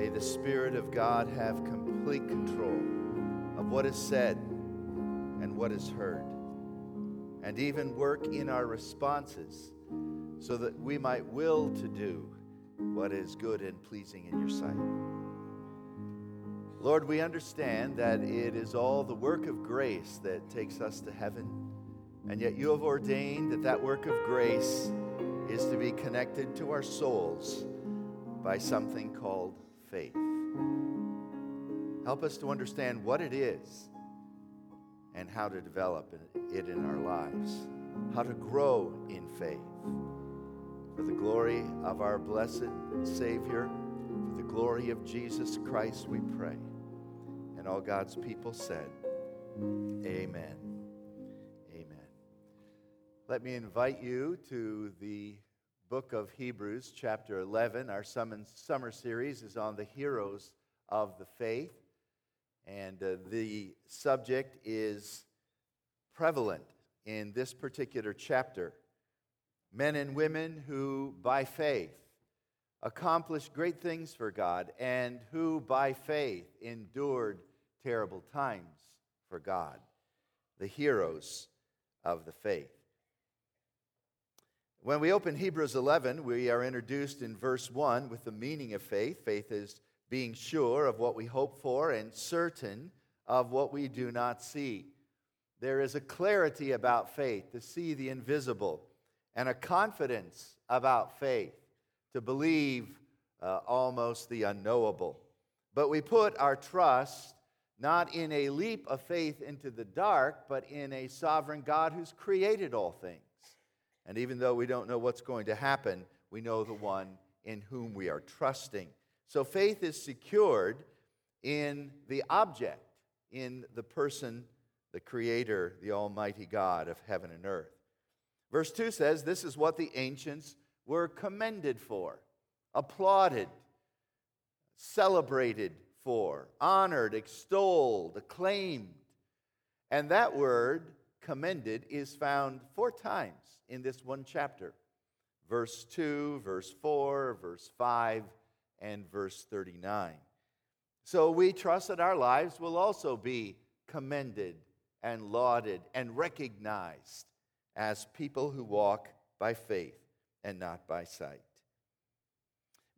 May the Spirit of God have complete control of what is said and what is heard, and even work in our responses so that we might will to do what is good and pleasing in your sight. Lord, we understand that it is all the work of grace that takes us to heaven, and yet you have ordained that that work of grace is to be connected to our souls by something called faith. Help us to understand what it is and how to develop it in our lives, how to grow in faith. For the glory of our blessed Savior, for the glory of Jesus Christ, we pray. And all God's people said, Amen. Amen. Let me invite you to the book of Hebrews, chapter 11. Our summer series is on the heroes of the faith. And uh, the subject is prevalent in this particular chapter. Men and women who, by faith, accomplished great things for God and who, by faith, endured terrible times for God. The heroes of the faith. When we open Hebrews 11, we are introduced in verse 1 with the meaning of faith. Faith is being sure of what we hope for and certain of what we do not see. There is a clarity about faith to see the invisible, and a confidence about faith to believe uh, almost the unknowable. But we put our trust not in a leap of faith into the dark, but in a sovereign God who's created all things. And even though we don't know what's going to happen, we know the one in whom we are trusting. So faith is secured in the object, in the person, the Creator, the Almighty God of heaven and earth. Verse 2 says, This is what the ancients were commended for, applauded, celebrated for, honored, extolled, acclaimed. And that word, commended, is found four times in this one chapter verse 2, verse 4, verse 5, and verse 39. So we trust that our lives will also be commended and lauded and recognized as people who walk by faith and not by sight.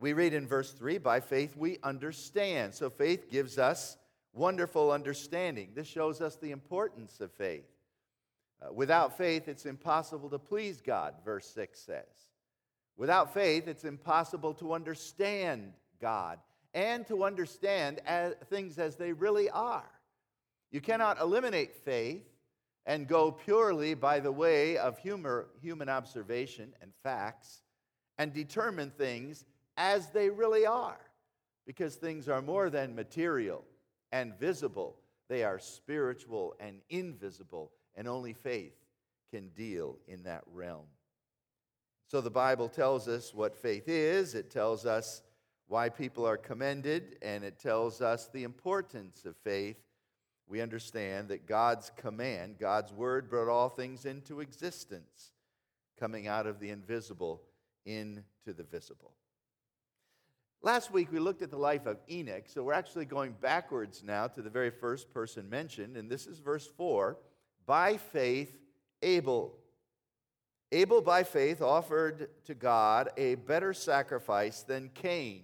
We read in verse 3 by faith we understand. So faith gives us wonderful understanding. This shows us the importance of faith. Uh, without faith, it's impossible to please God, verse 6 says. Without faith, it's impossible to understand God and to understand as, things as they really are. You cannot eliminate faith and go purely by the way of humor, human observation and facts and determine things as they really are. Because things are more than material and visible, they are spiritual and invisible and only faith can deal in that realm. So the Bible tells us what faith is, it tells us why people are commended, and it tells us the importance of faith. We understand that God's command, God's word, brought all things into existence, coming out of the invisible into the visible. Last week we looked at the life of Enoch, so we're actually going backwards now to the very first person mentioned, and this is verse 4 by faith, Abel. Abel, by faith, offered to God a better sacrifice than Cain.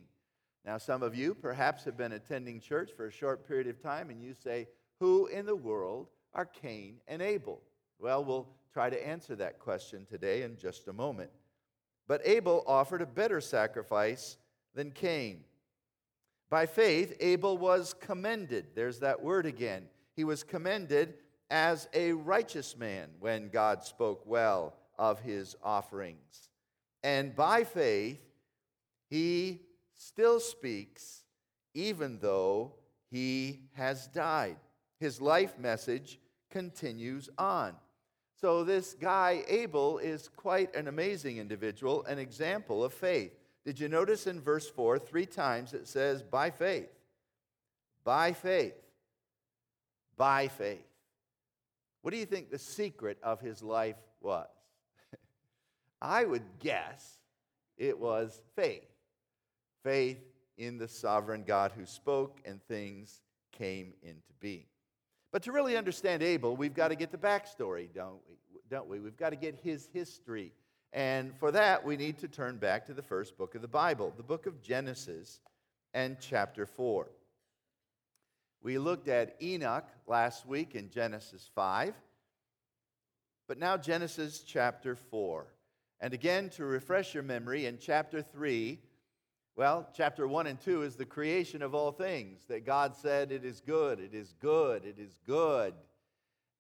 Now, some of you perhaps have been attending church for a short period of time, and you say, Who in the world are Cain and Abel? Well, we'll try to answer that question today in just a moment. But Abel offered a better sacrifice than Cain. By faith, Abel was commended. There's that word again. He was commended as a righteous man when God spoke well of his offerings. And by faith, he still speaks even though he has died. His life message continues on. So, this guy, Abel, is quite an amazing individual, an example of faith. Did you notice in verse 4, three times it says, by faith, by faith, by faith. What do you think the secret of his life was? I would guess it was faith. Faith in the sovereign God who spoke and things came into being. But to really understand Abel, we've got to get the backstory, don't we? Don't we? We've got to get his history. And for that, we need to turn back to the first book of the Bible, the book of Genesis and chapter 4. We looked at Enoch last week in Genesis 5, but now Genesis chapter 4. And again, to refresh your memory, in chapter 3, well, chapter 1 and 2 is the creation of all things, that God said, It is good, it is good, it is good.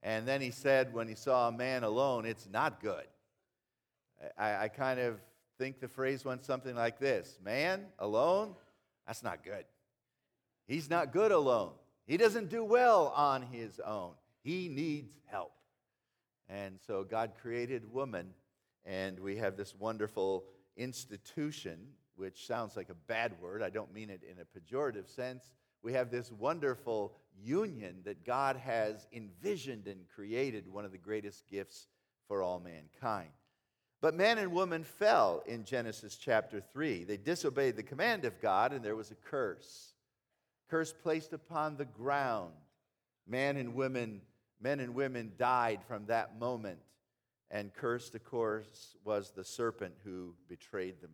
And then he said, when he saw a man alone, It's not good. I, I kind of think the phrase went something like this Man alone, that's not good. He's not good alone. He doesn't do well on his own. He needs help. And so God created woman, and we have this wonderful institution, which sounds like a bad word. I don't mean it in a pejorative sense. We have this wonderful union that God has envisioned and created, one of the greatest gifts for all mankind. But man and woman fell in Genesis chapter 3. They disobeyed the command of God, and there was a curse. Curse placed upon the ground. Man and women, men and women died from that moment. And cursed, of course, was the serpent who betrayed them.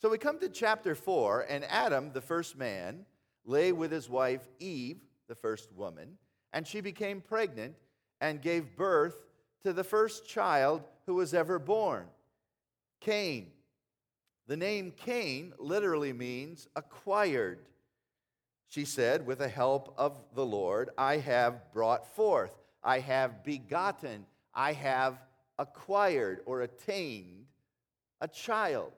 So we come to chapter 4, and Adam, the first man, lay with his wife Eve, the first woman, and she became pregnant and gave birth to the first child who was ever born Cain. The name Cain literally means acquired. She said, with the help of the Lord, I have brought forth, I have begotten, I have acquired or attained a child.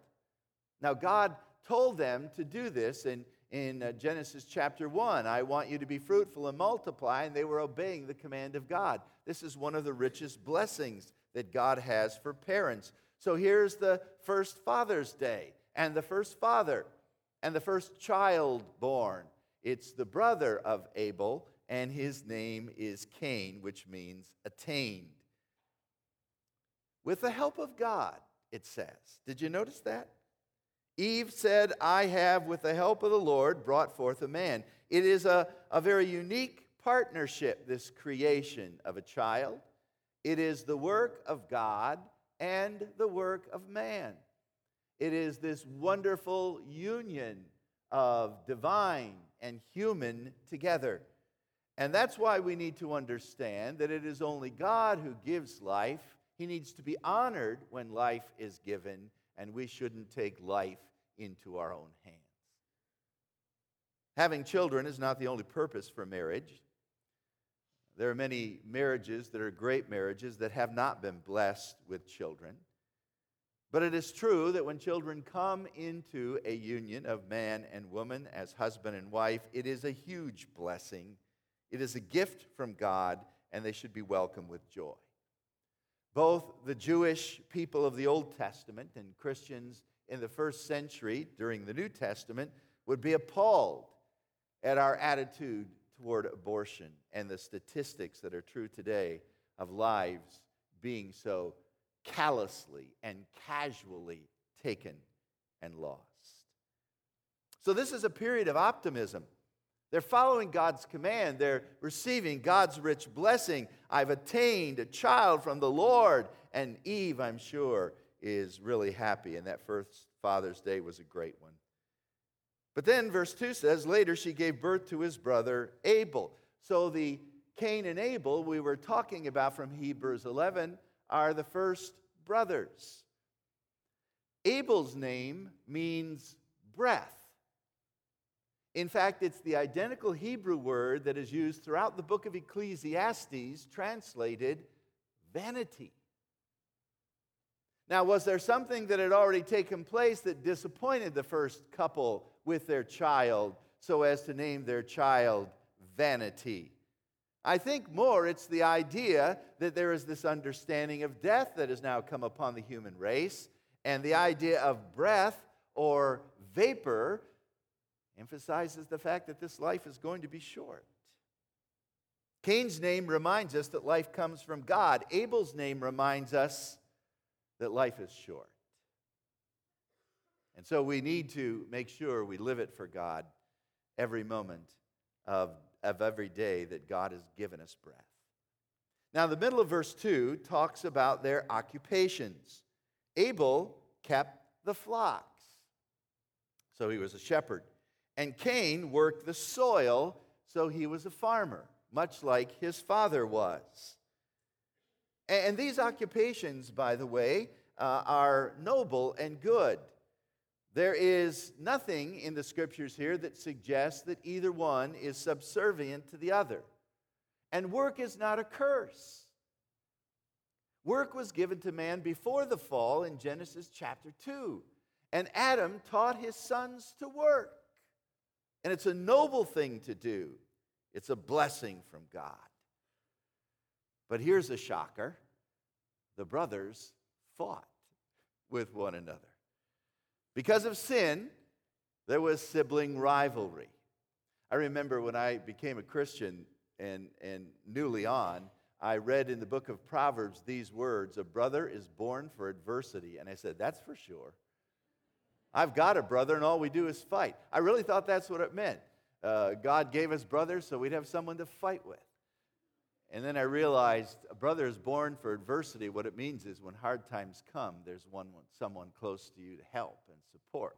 Now, God told them to do this in, in uh, Genesis chapter 1. I want you to be fruitful and multiply, and they were obeying the command of God. This is one of the richest blessings that God has for parents. So here's the first Father's Day, and the first father, and the first child born. It's the brother of Abel, and his name is Cain, which means attained. With the help of God, it says. Did you notice that? Eve said, I have, with the help of the Lord, brought forth a man. It is a, a very unique partnership, this creation of a child. It is the work of God and the work of man. It is this wonderful union of divine and human together. And that's why we need to understand that it is only God who gives life. He needs to be honored when life is given, and we shouldn't take life into our own hands. Having children is not the only purpose for marriage. There are many marriages that are great marriages that have not been blessed with children. But it is true that when children come into a union of man and woman as husband and wife, it is a huge blessing. It is a gift from God, and they should be welcomed with joy. Both the Jewish people of the Old Testament and Christians in the first century during the New Testament would be appalled at our attitude toward abortion and the statistics that are true today of lives being so callously and casually taken and lost. So, this is a period of optimism. They're following God's command. They're receiving God's rich blessing. I've attained a child from the Lord. And Eve, I'm sure, is really happy. And that first Father's Day was a great one. But then verse 2 says, later she gave birth to his brother Abel. So the Cain and Abel we were talking about from Hebrews 11 are the first brothers. Abel's name means breath. In fact, it's the identical Hebrew word that is used throughout the book of Ecclesiastes, translated vanity. Now, was there something that had already taken place that disappointed the first couple with their child so as to name their child Vanity? I think more it's the idea that there is this understanding of death that has now come upon the human race, and the idea of breath or vapor emphasizes the fact that this life is going to be short. Cain's name reminds us that life comes from God. Abel's name reminds us that life is short. And so we need to make sure we live it for God every moment of, of every day that God has given us breath. Now, the middle of verse 2 talks about their occupations. Abel kept the flocks, so he was a shepherd. And Cain worked the soil, so he was a farmer, much like his father was. And these occupations, by the way, uh, are noble and good. There is nothing in the scriptures here that suggests that either one is subservient to the other. And work is not a curse. Work was given to man before the fall in Genesis chapter 2. And Adam taught his sons to work. And it's a noble thing to do, it's a blessing from God. But here's a shocker the brothers fought with one another. Because of sin, there was sibling rivalry. I remember when I became a Christian and, and newly on, I read in the book of Proverbs these words A brother is born for adversity. And I said, That's for sure. I've got a brother, and all we do is fight. I really thought that's what it meant. Uh, God gave us brothers so we'd have someone to fight with. And then I realized a brother is born for adversity. What it means is when hard times come, there's one, someone close to you to help and support.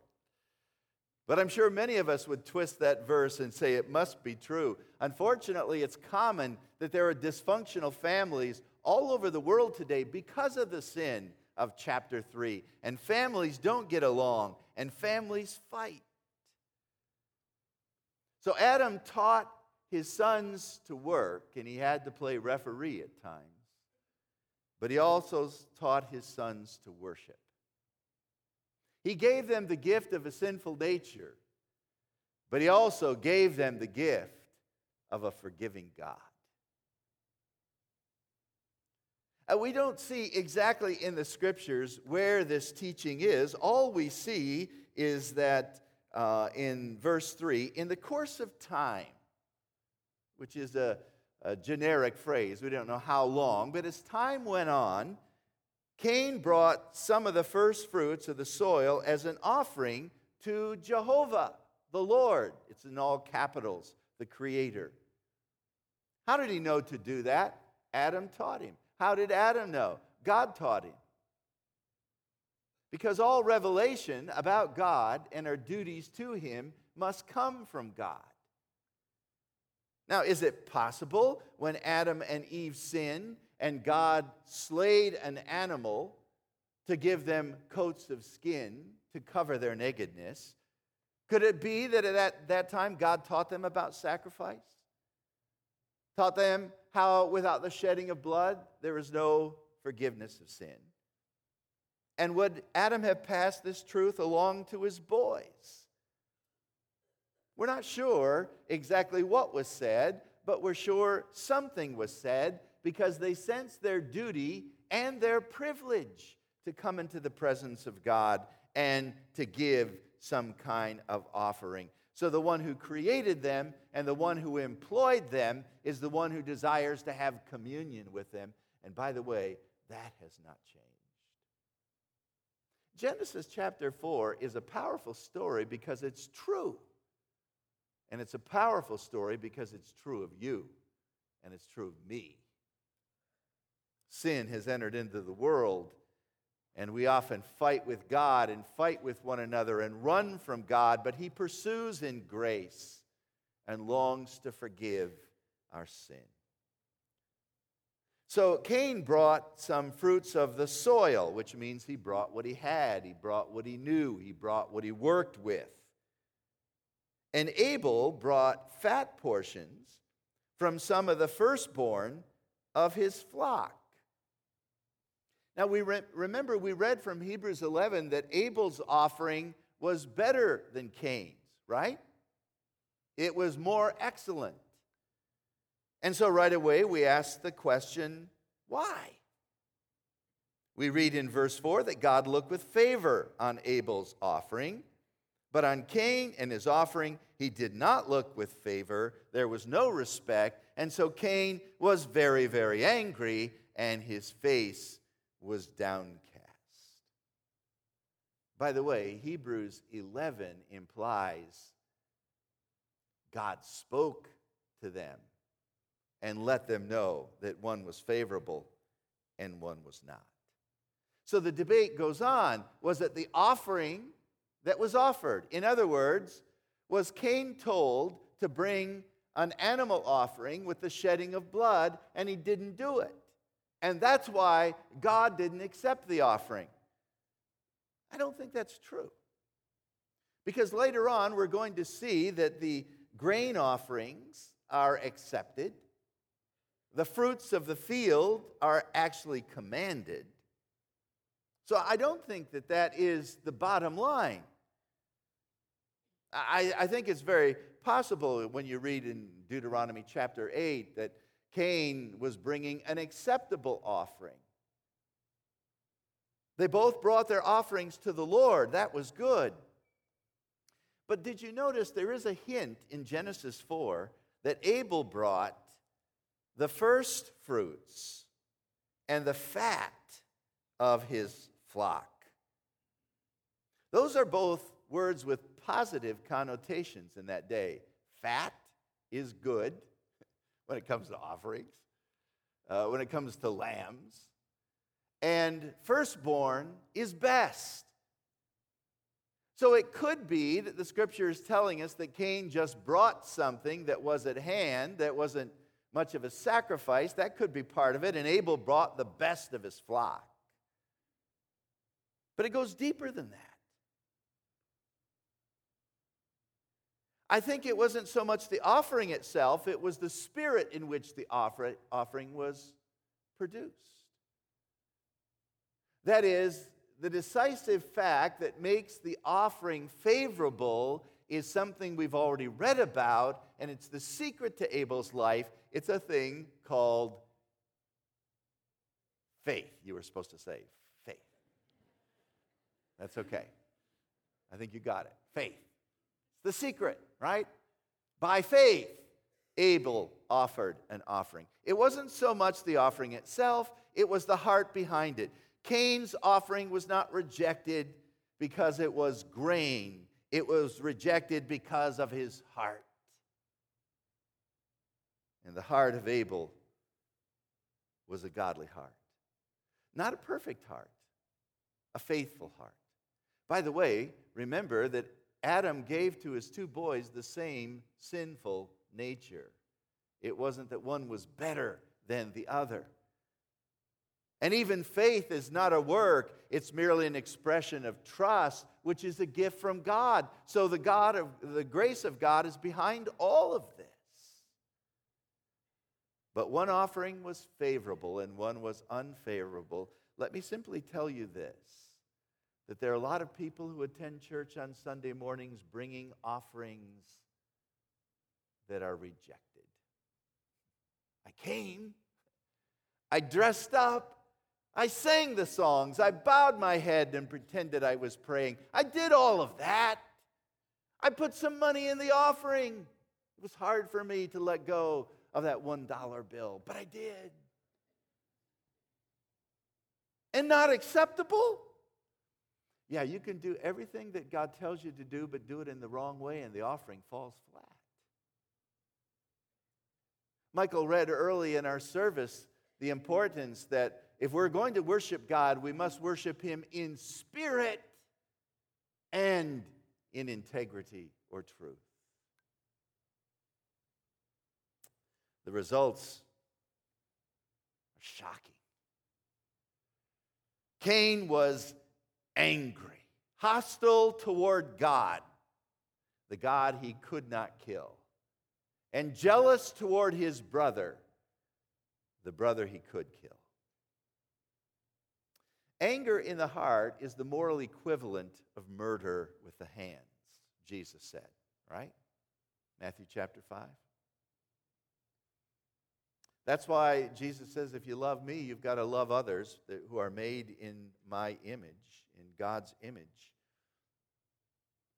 But I'm sure many of us would twist that verse and say it must be true. Unfortunately, it's common that there are dysfunctional families all over the world today because of the sin of chapter 3. And families don't get along, and families fight. So Adam taught his sons to work, and he had to play referee at times. But he also taught his sons to worship. He gave them the gift of a sinful nature, but he also gave them the gift of a forgiving God. Uh, we don't see exactly in the scriptures where this teaching is. All we see is that uh, in verse 3 in the course of time, which is a, a generic phrase. We don't know how long, but as time went on, Cain brought some of the first fruits of the soil as an offering to Jehovah, the Lord. It's in all capitals, the Creator. How did he know to do that? Adam taught him. How did Adam know? God taught him. Because all revelation about God and our duties to him must come from God. Now, is it possible when Adam and Eve sinned and God slayed an animal to give them coats of skin to cover their nakedness? Could it be that at that time God taught them about sacrifice? Taught them how without the shedding of blood there is no forgiveness of sin? And would Adam have passed this truth along to his boys? We're not sure exactly what was said, but we're sure something was said because they sensed their duty and their privilege to come into the presence of God and to give some kind of offering. So the one who created them and the one who employed them is the one who desires to have communion with them. And by the way, that has not changed. Genesis chapter 4 is a powerful story because it's true. And it's a powerful story because it's true of you and it's true of me. Sin has entered into the world, and we often fight with God and fight with one another and run from God, but He pursues in grace and longs to forgive our sin. So Cain brought some fruits of the soil, which means he brought what he had, he brought what he knew, he brought what he worked with. And Abel brought fat portions from some of the firstborn of his flock. Now, we re- remember we read from Hebrews 11 that Abel's offering was better than Cain's, right? It was more excellent. And so right away we ask the question why? We read in verse 4 that God looked with favor on Abel's offering but on Cain and his offering, he did not look with favor. There was no respect. And so Cain was very, very angry, and his face was downcast. By the way, Hebrews 11 implies God spoke to them and let them know that one was favorable and one was not. So the debate goes on was it the offering that was offered? In other words, was Cain told to bring an animal offering with the shedding of blood and he didn't do it? And that's why God didn't accept the offering. I don't think that's true. Because later on, we're going to see that the grain offerings are accepted, the fruits of the field are actually commanded. So I don't think that that is the bottom line. I, I think it's very possible when you read in Deuteronomy chapter 8 that Cain was bringing an acceptable offering. They both brought their offerings to the Lord. That was good. But did you notice there is a hint in Genesis 4 that Abel brought the first fruits and the fat of his flock? Those are both words with positive connotations in that day. Fat is good when it comes to offerings, uh, when it comes to lambs. And firstborn is best. So it could be that the scripture is telling us that Cain just brought something that was at hand, that wasn't much of a sacrifice. That could be part of it. And Abel brought the best of his flock. But it goes deeper than that. I think it wasn't so much the offering itself, it was the spirit in which the offer, offering was produced. That is, the decisive fact that makes the offering favorable is something we've already read about, and it's the secret to Abel's life. It's a thing called faith. You were supposed to say faith. That's okay. I think you got it. Faith. The secret, right? By faith, Abel offered an offering. It wasn't so much the offering itself, it was the heart behind it. Cain's offering was not rejected because it was grain, it was rejected because of his heart. And the heart of Abel was a godly heart. Not a perfect heart, a faithful heart. By the way, remember that Adam gave to his two boys the same sinful nature. It wasn't that one was better than the other. And even faith is not a work, it's merely an expression of trust, which is a gift from God. So the God of the grace of God is behind all of this. But one offering was favorable and one was unfavorable. Let me simply tell you this that there are a lot of people who attend church on Sunday mornings bringing offerings that are rejected. I came, I dressed up, I sang the songs. I bowed my head and pretended I was praying. I did all of that. I put some money in the offering. It was hard for me to let go of that $1 bill, but I did. And not acceptable? Yeah, you can do everything that God tells you to do, but do it in the wrong way, and the offering falls flat. Michael read early in our service the importance that if we're going to worship God, we must worship Him in spirit and in integrity or truth. The results are shocking. Cain was angry, hostile toward God, the God he could not kill, and jealous toward his brother, the brother he could kill. Anger in the heart is the moral equivalent of murder with the hands, Jesus said, right? Matthew chapter 5. That's why Jesus says, if you love me, you've got to love others who are made in my image, in God's image.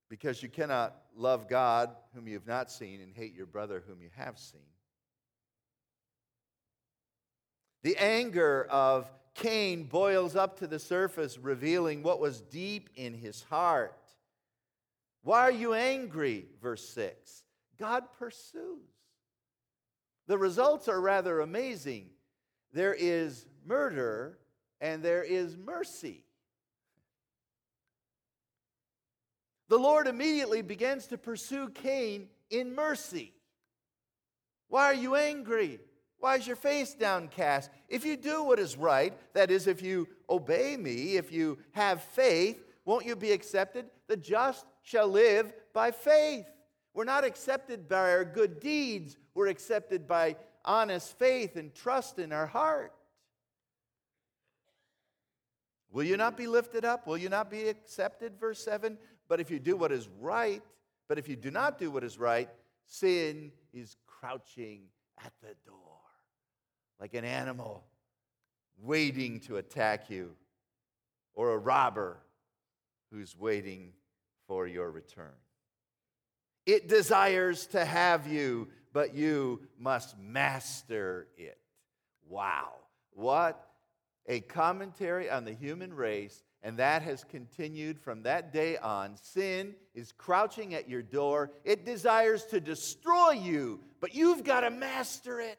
Because you cannot love God whom you have not seen and hate your brother whom you have seen. The anger of Cain boils up to the surface, revealing what was deep in his heart. Why are you angry? Verse 6. God pursues. The results are rather amazing. There is murder and there is mercy. The Lord immediately begins to pursue Cain in mercy. Why are you angry? Why is your face downcast? If you do what is right, that is, if you obey me, if you have faith, won't you be accepted? The just shall live by faith. We're not accepted by our good deeds, we're accepted by honest faith and trust in our heart. Will you not be lifted up? Will you not be accepted? Verse 7. But if you do what is right, but if you do not do what is right, sin is crouching at the door like an animal waiting to attack you, or a robber who's waiting for your return. It desires to have you, but you must master it. Wow. What a commentary on the human race, and that has continued from that day on. Sin is crouching at your door, it desires to destroy you, but you've got to master it.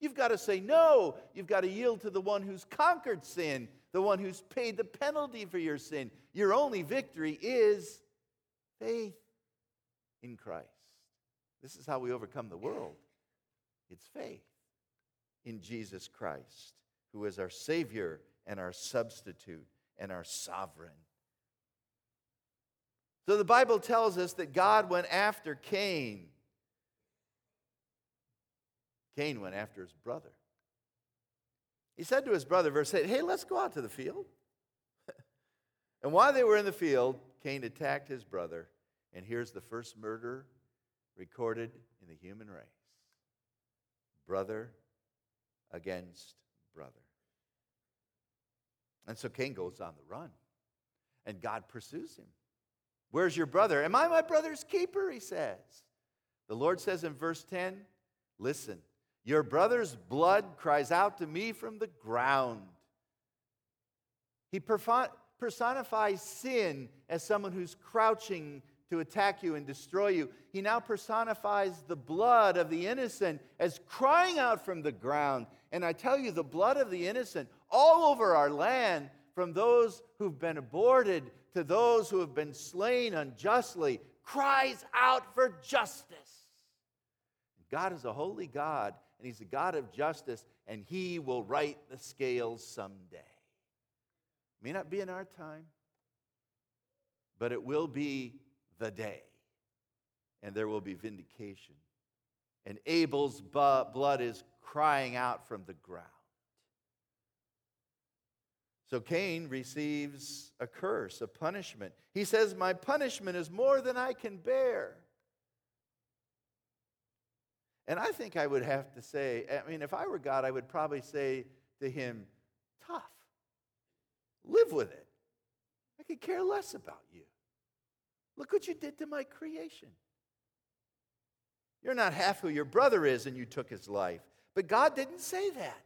You've got to say no. You've got to yield to the one who's conquered sin, the one who's paid the penalty for your sin. Your only victory is faith in Christ. This is how we overcome the world it's faith in Jesus Christ, who is our Savior and our substitute and our sovereign. So the Bible tells us that God went after Cain Cain went after his brother. He said to his brother, verse 8, Hey, let's go out to the field. and while they were in the field, Cain attacked his brother. And here's the first murder recorded in the human race brother against brother. And so Cain goes on the run, and God pursues him. Where's your brother? Am I my brother's keeper? He says. The Lord says in verse 10 Listen, your brother's blood cries out to me from the ground. He personifies sin as someone who's crouching to attack you and destroy you. He now personifies the blood of the innocent as crying out from the ground. And I tell you, the blood of the innocent all over our land, from those who've been aborted to those who have been slain unjustly, cries out for justice. God is a holy God, and He's a God of justice, and He will right the scales someday. May not be in our time, but it will be the day, and there will be vindication. And Abel's blood is crying out from the ground. So Cain receives a curse, a punishment. He says, My punishment is more than I can bear. And I think I would have to say, I mean, if I were God, I would probably say to him, tough. Live with it. I could care less about you. Look what you did to my creation. You're not half who your brother is, and you took his life. But God didn't say that.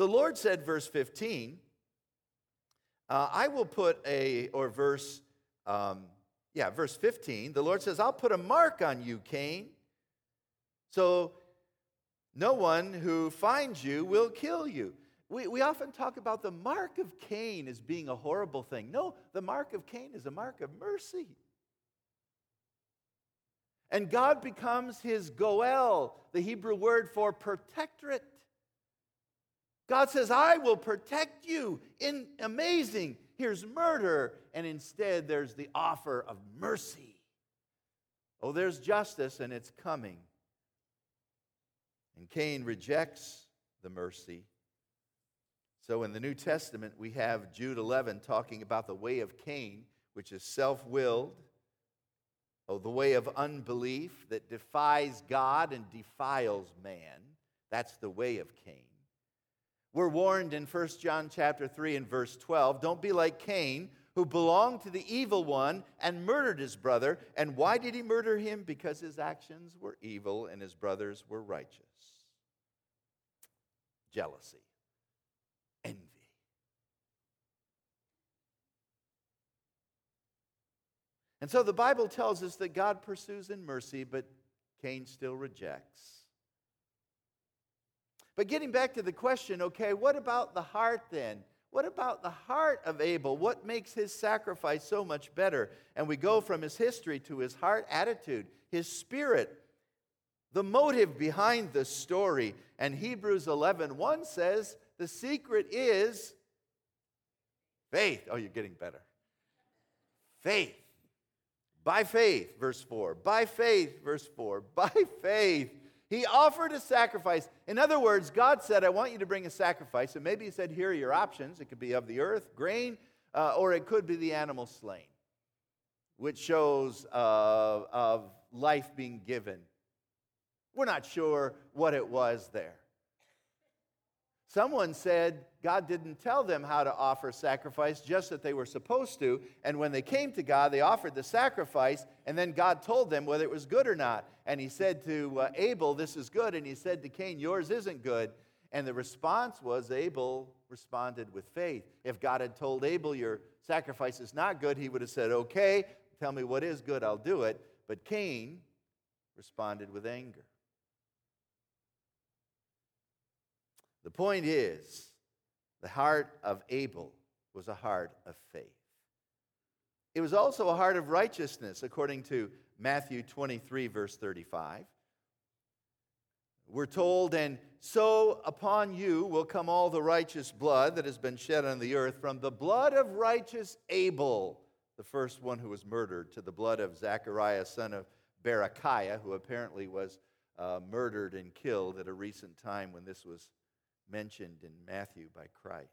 The Lord said, verse 15, uh, I will put a, or verse, um, yeah, verse 15, the Lord says, I'll put a mark on you, Cain so no one who finds you will kill you. We, we often talk about the mark of Cain as being a horrible thing. No, the mark of Cain is a mark of mercy. And God becomes his Goel, the Hebrew word for protectorate. God says, I will protect you. In amazing. Here's murder, and instead there's the offer of mercy. Oh, there's justice, and it's coming. And Cain rejects the mercy. So in the New Testament, we have Jude 11 talking about the way of Cain, which is self willed, oh, the way of unbelief that defies God and defiles man. That's the way of Cain. We're warned in 1 John chapter 3 and verse 12, don't be like Cain, who belonged to the evil one and murdered his brother. And why did he murder him? Because his actions were evil and his brothers were righteous. Jealousy, envy. And so the Bible tells us that God pursues in mercy, but Cain still rejects. But getting back to the question, okay, what about the heart then? What about the heart of Abel? What makes his sacrifice so much better? And we go from his history to his heart attitude, his spirit, the motive behind the story. And Hebrews 11 1 says the secret is faith. Oh, you're getting better. Faith. By faith, verse 4. By faith, verse 4. By faith. He offered a sacrifice. In other words, God said, I want you to bring a sacrifice. And maybe He said, Here are your options. It could be of the earth, grain, uh, or it could be the animal slain, which shows uh, of life being given. We're not sure what it was there. Someone said God didn't tell them how to offer sacrifice, just that they were supposed to. And when they came to God, they offered the sacrifice, and then God told them whether it was good or not. And he said to uh, Abel, This is good. And he said to Cain, Yours isn't good. And the response was Abel responded with faith. If God had told Abel, Your sacrifice is not good, he would have said, Okay, tell me what is good, I'll do it. But Cain responded with anger. The point is, the heart of Abel was a heart of faith. It was also a heart of righteousness, according to Matthew 23, verse 35. We're told, and so upon you will come all the righteous blood that has been shed on the earth, from the blood of righteous Abel, the first one who was murdered, to the blood of Zachariah, son of Berechiah, who apparently was uh, murdered and killed at a recent time when this was mentioned in Matthew by Christ.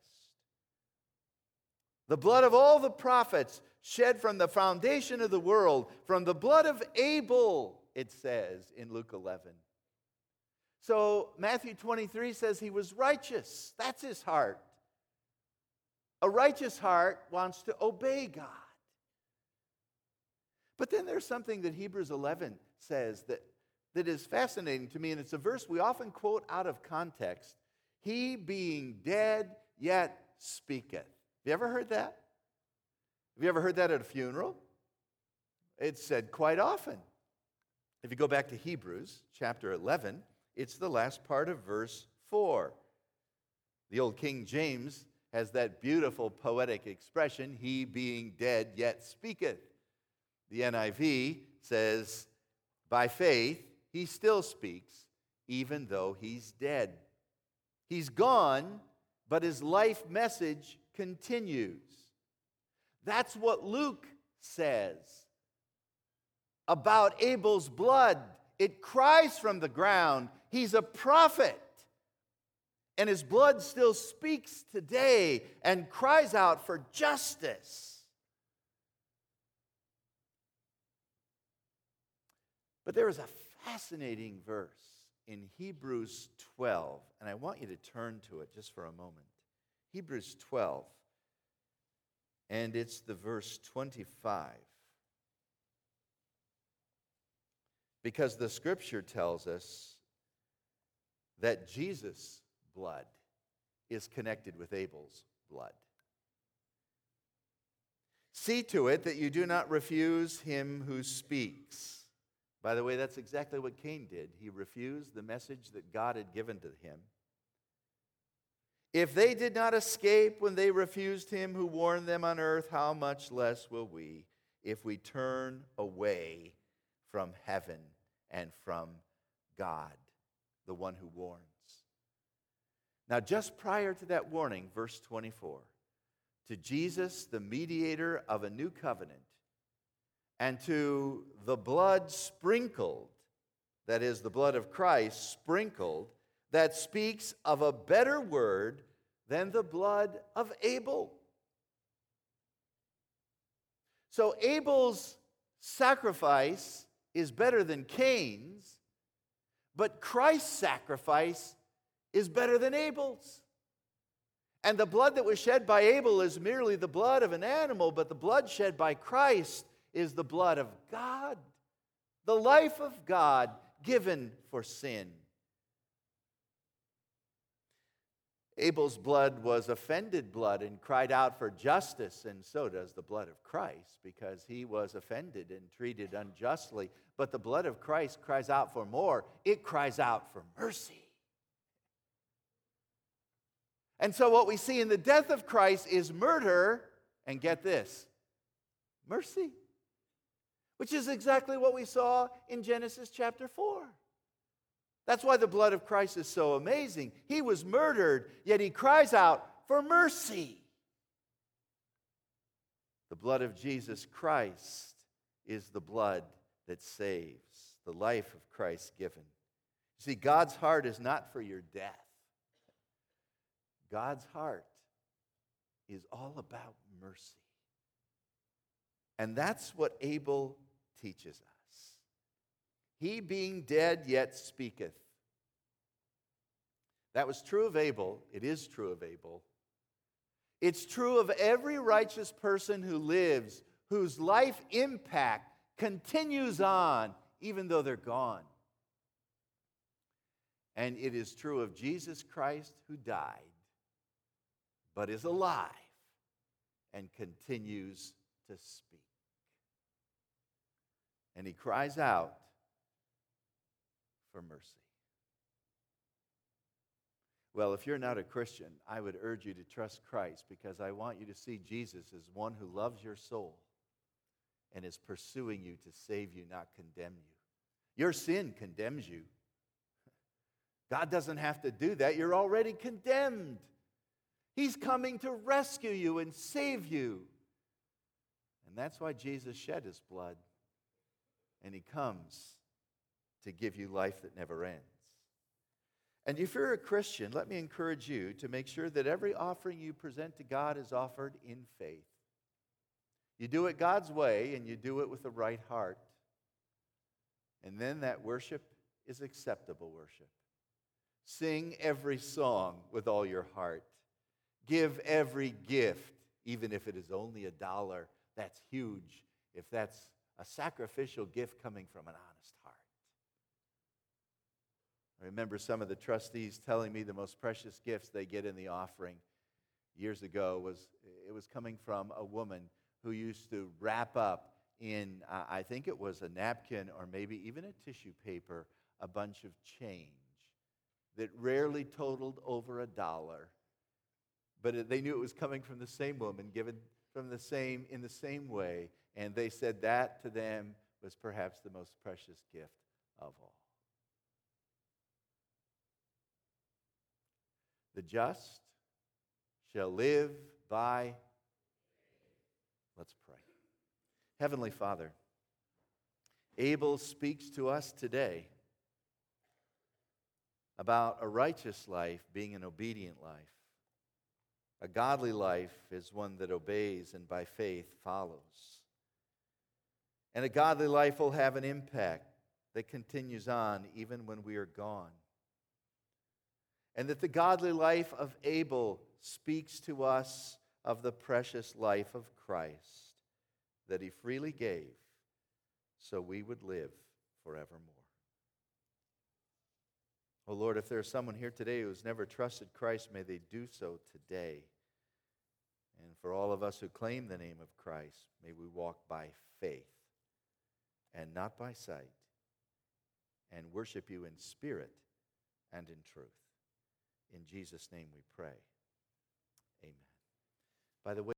The blood of all the prophets shed from the foundation of the world, from the blood of Abel, it says in Luke 11. So Matthew 23 says he was righteous. That's his heart. A righteous heart wants to obey God. But then there's something that Hebrews 11 says that, that is fascinating to me, and it's a verse we often quote out of context. He being dead yet speaketh. Have you ever heard that? Have you ever heard that at a funeral? It's said quite often. If you go back to Hebrews chapter 11, it's the last part of verse 4. The old King James has that beautiful poetic expression, he being dead yet speaketh. The NIV says, by faith, he still speaks, even though he's dead. He's gone, but his life message continues. That's what Luke says about Abel's blood. It cries from the ground. He's a prophet. And his blood still speaks today and cries out for justice. But there is a fascinating verse in Hebrews 12, and I want you to turn to it just for a moment. Hebrews 12, and it's the verse 25. Because the scripture tells us that Jesus' blood is connected with Abel's blood. See to it that you do not refuse him who speaks. By the way, that's exactly what Cain did. He refused the message that God had given to him. If they did not escape when they refused him who warned them on earth, how much less will we if we turn away from heaven and from God, the one who warns? Now, just prior to that warning, verse 24, to Jesus, the mediator of a new covenant, and to the blood sprinkled, that is, the blood of Christ sprinkled, that speaks of a better word than the blood of Abel. So Abel's sacrifice is better than Cain's, but Christ's sacrifice is better than Abel's. And the blood that was shed by Abel is merely the blood of an animal, but the blood shed by Christ is the blood of God, the life of God given for sin. Abel's blood was offended blood and cried out for justice, and so does the blood of Christ, because he was offended and treated unjustly. But the blood of Christ cries out for more, it cries out for mercy. And so, what we see in the death of Christ is murder, and get this mercy, which is exactly what we saw in Genesis chapter 4. That's why the blood of Christ is so amazing. He was murdered, yet he cries out for mercy. The blood of Jesus Christ is the blood that saves, the life of Christ given. See, God's heart is not for your death. God's heart is all about mercy. And that's what Abel teaches us. He being dead yet speaketh. That was true of Abel. It is true of Abel. It's true of every righteous person who lives, whose life impact continues on even though they're gone. And it is true of Jesus Christ who died, but is alive and continues to speak. And he cries out for mercy. Well, if you're not a Christian, I would urge you to trust Christ because I want you to see Jesus as one who loves your soul and is pursuing you to save you, not condemn you. Your sin condemns you. God doesn't have to do that. You're already condemned. He's coming to rescue you and save you. And that's why Jesus shed his blood. And he comes to give you life that never ends. And if you're a Christian, let me encourage you to make sure that every offering you present to God is offered in faith. You do it God's way and you do it with the right heart. And then that worship is acceptable worship. Sing every song with all your heart. Give every gift, even if it is only a dollar. That's huge if that's a sacrificial gift coming from an honest heart. I remember some of the trustees telling me the most precious gifts they get in the offering years ago was it was coming from a woman who used to wrap up in uh, I think it was a napkin or maybe even a tissue paper a bunch of change that rarely totaled over a dollar but they knew it was coming from the same woman given from the same in the same way and they said that to them was perhaps the most precious gift of all The just shall live by. Let's pray. Heavenly Father, Abel speaks to us today about a righteous life being an obedient life. A godly life is one that obeys and by faith follows. And a godly life will have an impact that continues on even when we are gone and that the godly life of Abel speaks to us of the precious life of Christ that he freely gave so we would live forevermore. Oh Lord, if there's someone here today who has never trusted Christ, may they do so today. And for all of us who claim the name of Christ, may we walk by faith and not by sight and worship you in spirit and in truth. In Jesus' name we pray. Amen. By the way,